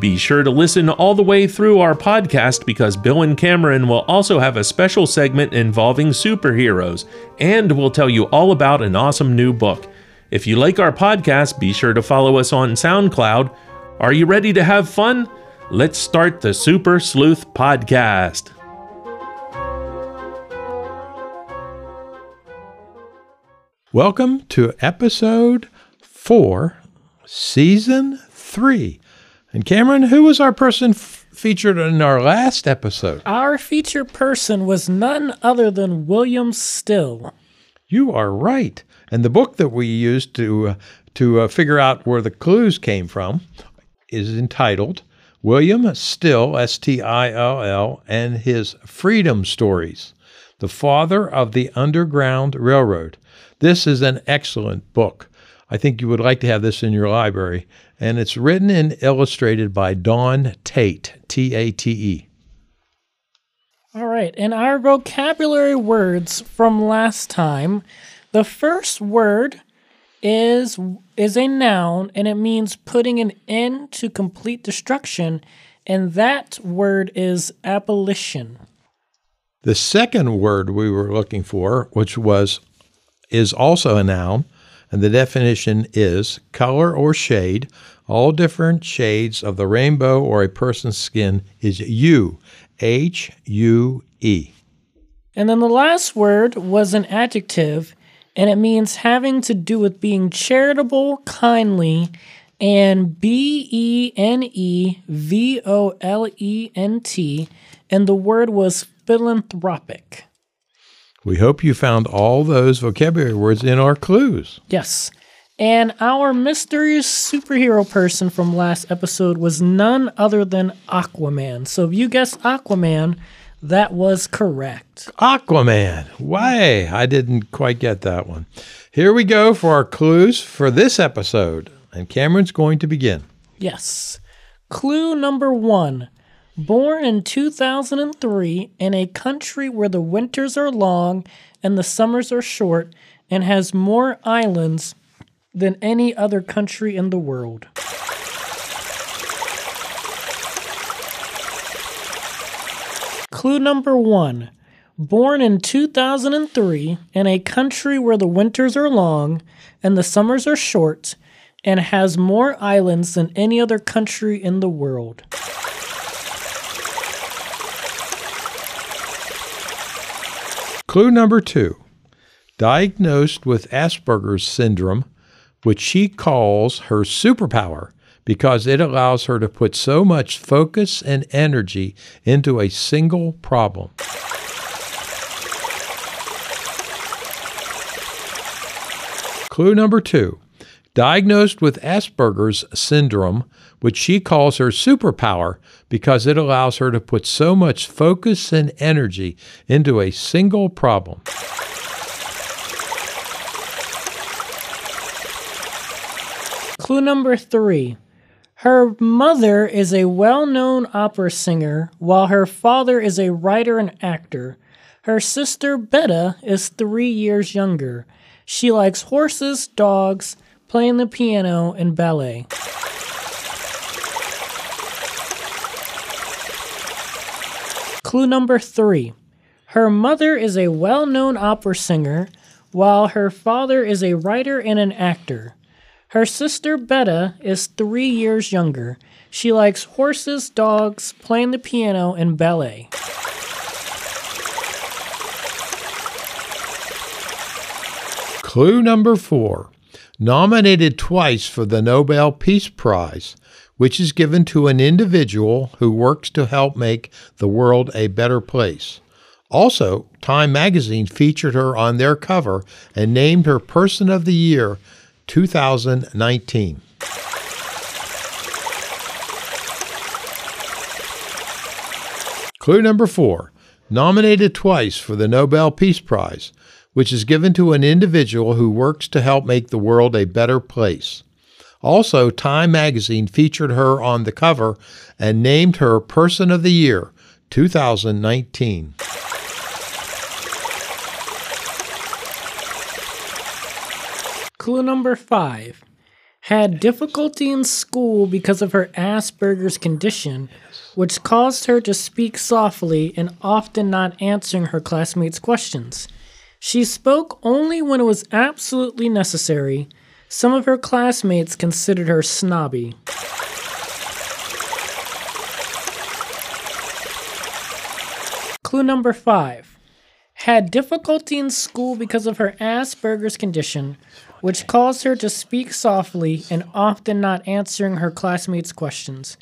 Be sure to listen all the way through our podcast because Bill and Cameron will also have a special segment involving superheroes, and we'll tell you all about an awesome new book. If you like our podcast, be sure to follow us on SoundCloud. Are you ready to have fun? Let's start the Super Sleuth Podcast. Welcome to episode four, season three. And Cameron, who was our person f- featured in our last episode? Our featured person was none other than William Still. You are right. And the book that we used to uh, to uh, figure out where the clues came from is entitled William Still, S T I L L, and his Freedom Stories, the father of the Underground Railroad. This is an excellent book. I think you would like to have this in your library. And it's written and illustrated by Dawn Tate, T A T E. All right, and our vocabulary words from last time. The first word is is a noun and it means putting an end to complete destruction and that word is abolition. The second word we were looking for, which was is also a noun, and the definition is color or shade. All different shades of the rainbow or a person's skin is hue, H U E. And then the last word was an adjective, and it means having to do with being charitable, kindly, and B E N E V O L E N T, and the word was philanthropic. We hope you found all those vocabulary words in our clues. Yes. And our mysterious superhero person from last episode was none other than Aquaman. So if you guessed Aquaman, that was correct. Aquaman. Why? I didn't quite get that one. Here we go for our clues for this episode. And Cameron's going to begin. Yes. Clue number one Born in 2003 in a country where the winters are long and the summers are short and has more islands than any other country in the world. Clue number one. Born in 2003 in a country where the winters are long and the summers are short and has more islands than any other country in the world. Clue number two diagnosed with Asperger's syndrome, which she calls her superpower because it allows her to put so much focus and energy into a single problem. Clue number two diagnosed with Asperger's syndrome, which she calls her superpower because it allows her to put so much focus and energy into a single problem. Clue number three. Her mother is a well known opera singer, while her father is a writer and actor. Her sister, Betta, is three years younger. She likes horses, dogs, playing the piano, and ballet. Clue number three. Her mother is a well known opera singer, while her father is a writer and an actor. Her sister Betta is three years younger. She likes horses, dogs, playing the piano, and ballet. Clue number four nominated twice for the Nobel Peace Prize, which is given to an individual who works to help make the world a better place. Also, Time magazine featured her on their cover and named her Person of the Year 2019. Clue number four nominated twice for the Nobel Peace Prize, which is given to an individual who works to help make the world a better place. Also, Time magazine featured her on the cover and named her Person of the Year 2019. Clue number five had difficulty in school because of her Asperger's condition, which caused her to speak softly and often not answering her classmates' questions. She spoke only when it was absolutely necessary. Some of her classmates considered her snobby. Clue number five had difficulty in school because of her Asperger's condition, which caused her to speak softly and often not answering her classmates' questions.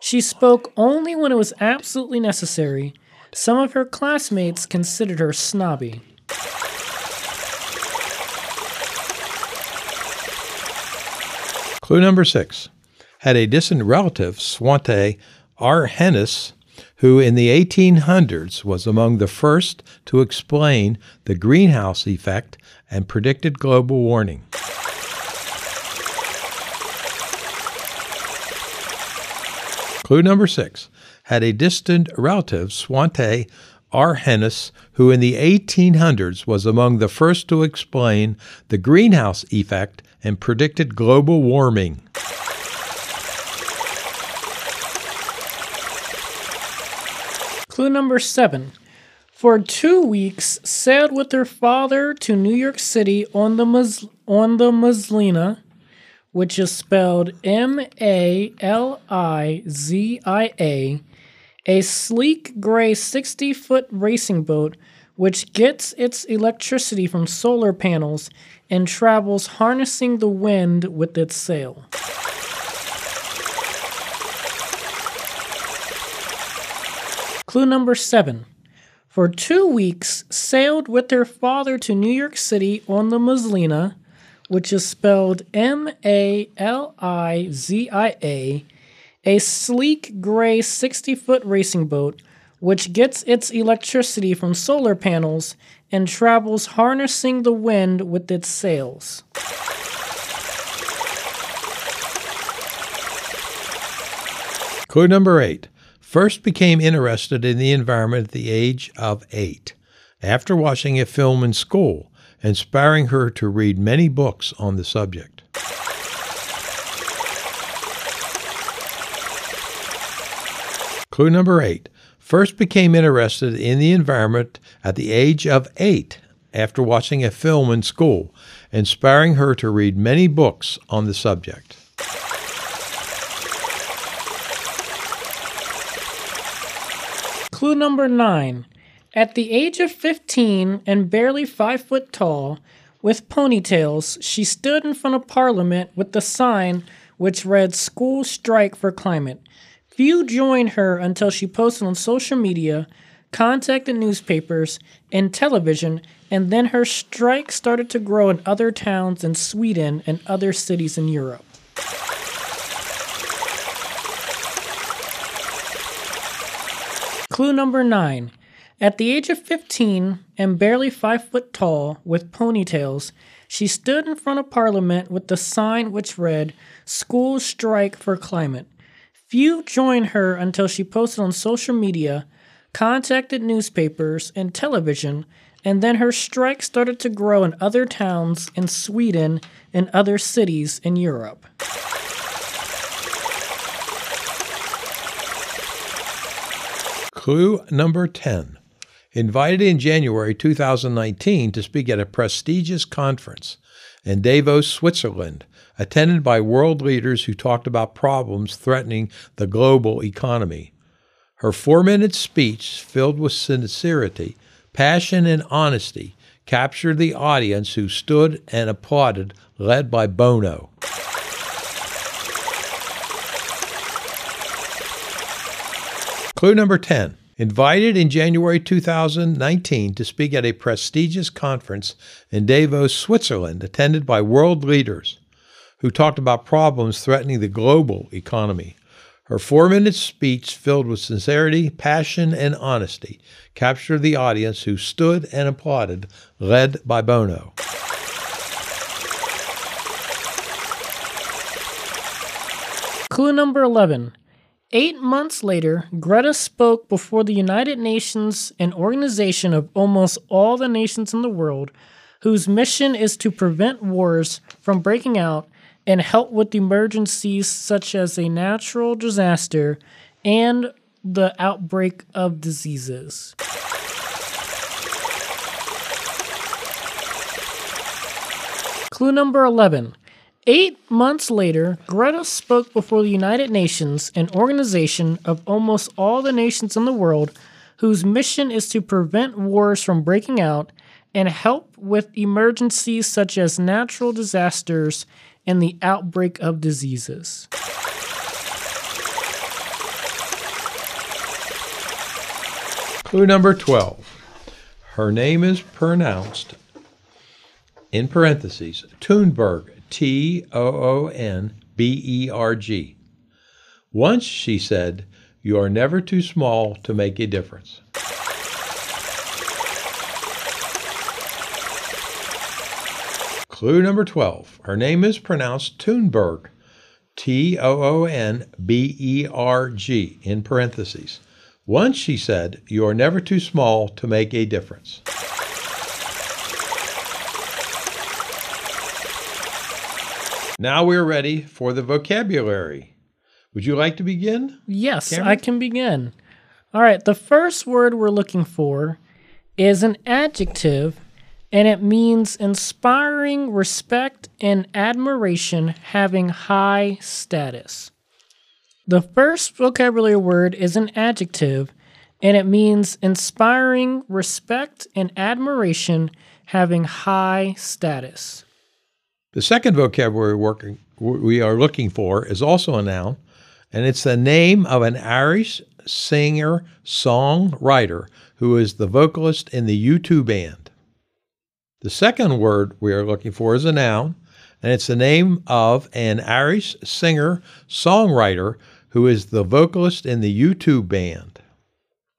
She spoke only when it was absolutely necessary. Some of her classmates considered her snobby. Clue number six. Had a distant relative, Svante Arrhenius, who in the 1800s was among the first to explain the greenhouse effect and predicted global warming. Clue number six. Had a distant relative, Svante Arrhenius, who in the 1800s was among the first to explain the greenhouse effect and predicted global warming. Clue number seven. For two weeks, sailed with her father to New York City on the Mus- on the Muslina, which is spelled M A L I Z I A, a sleek gray 60 foot racing boat which gets its electricity from solar panels and travels harnessing the wind with its sail. Clue number seven. For two weeks, sailed with her father to New York City on the Muslina, which is spelled M A L I Z I A, a sleek gray 60 foot racing boat which gets its electricity from solar panels and travels harnessing the wind with its sails. Clue number eight first became interested in the environment at the age of eight, after watching a film in school, inspiring her to read many books on the subject. Clue number eight first became interested in the environment at the age of eight after watching a film in school, inspiring her to read many books on the subject. Clue number nine. At the age of 15 and barely five foot tall, with ponytails, she stood in front of Parliament with the sign which read School Strike for Climate. Few joined her until she posted on social media, contacted newspapers, and television, and then her strike started to grow in other towns in Sweden and other cities in Europe. Clue number nine. At the age of 15 and barely five foot tall, with ponytails, she stood in front of Parliament with the sign which read, School Strike for Climate. Few joined her until she posted on social media, contacted newspapers and television, and then her strike started to grow in other towns in Sweden and other cities in Europe. Clue number 10. Invited in January 2019 to speak at a prestigious conference in Davos, Switzerland, attended by world leaders who talked about problems threatening the global economy. Her four minute speech, filled with sincerity, passion, and honesty, captured the audience who stood and applauded, led by Bono. Clue number 10. Invited in January 2019 to speak at a prestigious conference in Davos, Switzerland, attended by world leaders who talked about problems threatening the global economy. Her four minute speech, filled with sincerity, passion, and honesty, captured the audience who stood and applauded, led by Bono. Clue number 11. Eight months later, Greta spoke before the United Nations, an organization of almost all the nations in the world, whose mission is to prevent wars from breaking out and help with emergencies such as a natural disaster and the outbreak of diseases. Clue number 11. Eight months later, Greta spoke before the United Nations, an organization of almost all the nations in the world whose mission is to prevent wars from breaking out and help with emergencies such as natural disasters and the outbreak of diseases. Clue number 12. Her name is pronounced, in parentheses, Toonberg, T O O N B E R G. Once she said, You are never too small to make a difference. Clue number 12. Her name is pronounced Toonberg, T O O N B E R G, in parentheses. Once she said, You are never too small to make a difference. Now we're ready for the vocabulary. Would you like to begin? Yes, Cameron? I can begin. All right, the first word we're looking for is an adjective, and it means inspiring respect and admiration, having high status. The first vocabulary word is an adjective, and it means inspiring respect and admiration, having high status. The second vocabulary working, we are looking for is also a noun, and it's the name of an Irish singer songwriter who is the vocalist in the U2 band. The second word we are looking for is a noun, and it's the name of an Irish singer songwriter who is the vocalist in the U2 band.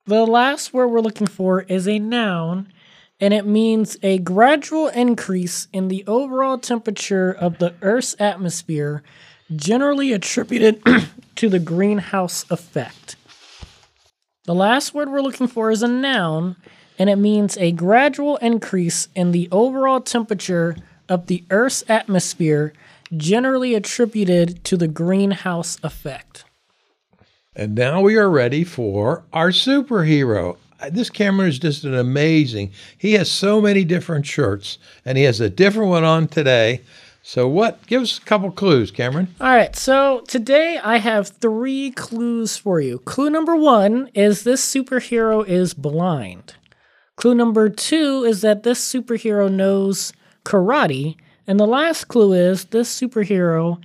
The last word we're looking for is a noun, and it means a gradual increase in the overall temperature of the Earth's atmosphere, generally attributed to the greenhouse effect. The last word we're looking for is a noun, and it means a gradual increase in the overall temperature of the Earth's atmosphere, generally attributed to the greenhouse effect. And now we are ready for our superhero. Uh, this Cameron is just an amazing. He has so many different shirts, and he has a different one on today. So, what? Give us a couple clues, Cameron. All right, so today I have three clues for you. Clue number one is this superhero is blind. Clue number two is that this superhero knows karate. And the last clue is this superhero,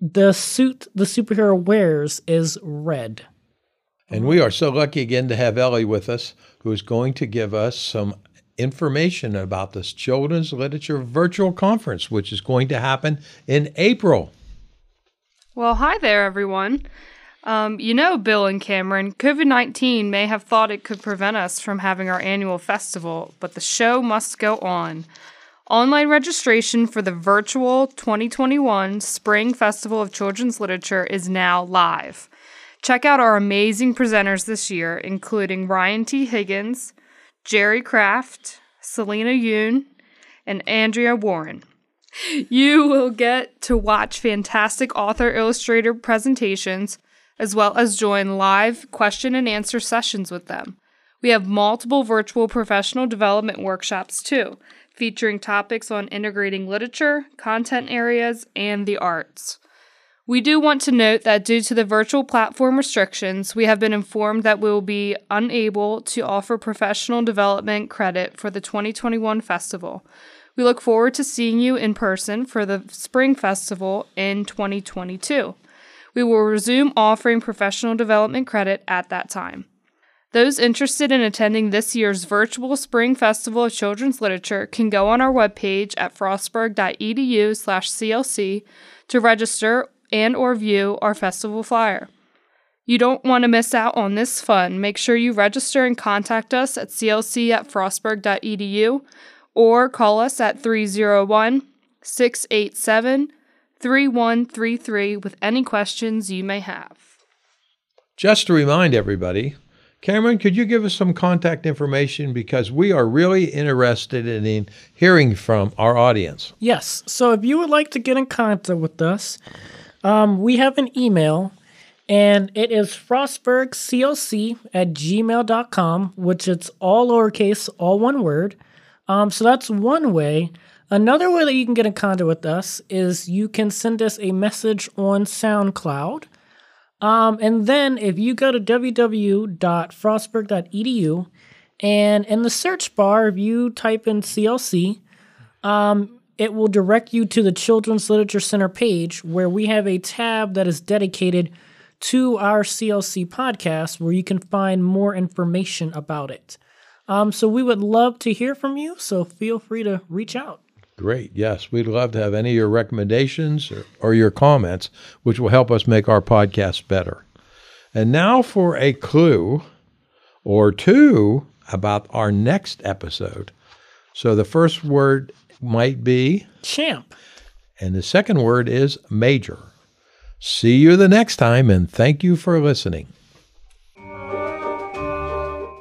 the suit the superhero wears is red. And we are so lucky again to have Ellie with us, who is going to give us some information about this Children's Literature Virtual Conference, which is going to happen in April. Well, hi there, everyone. Um, you know, Bill and Cameron, COVID 19 may have thought it could prevent us from having our annual festival, but the show must go on. Online registration for the virtual 2021 Spring Festival of Children's Literature is now live. Check out our amazing presenters this year, including Ryan T. Higgins, Jerry Craft, Salina Yoon, and Andrea Warren. You will get to watch fantastic author illustrator presentations as well as join live question and answer sessions with them. We have multiple virtual professional development workshops too, featuring topics on integrating literature, content areas, and the arts. We do want to note that due to the virtual platform restrictions, we have been informed that we will be unable to offer professional development credit for the 2021 festival. We look forward to seeing you in person for the Spring Festival in 2022. We will resume offering professional development credit at that time. Those interested in attending this year's virtual Spring Festival of Children's Literature can go on our webpage at frostburg.edu/clc to register and or view our festival flyer. You don't want to miss out on this fun. Make sure you register and contact us at clc at frostburg.edu or call us at 301 687 3133 with any questions you may have. Just to remind everybody, Cameron, could you give us some contact information because we are really interested in hearing from our audience? Yes. So if you would like to get in contact with us, um, we have an email and it is frostburgclc at gmail.com, which it's all lowercase, all one word. Um, so that's one way. Another way that you can get in contact with us is you can send us a message on SoundCloud. Um, and then if you go to www.frostburg.edu and in the search bar, if you type in CLC, um, it will direct you to the Children's Literature Center page where we have a tab that is dedicated to our CLC podcast where you can find more information about it. Um, so we would love to hear from you, so feel free to reach out. Great. Yes, we'd love to have any of your recommendations or, or your comments, which will help us make our podcast better. And now for a clue or two about our next episode. So the first word might be champ, and the second word is major. See you the next time, and thank you for listening.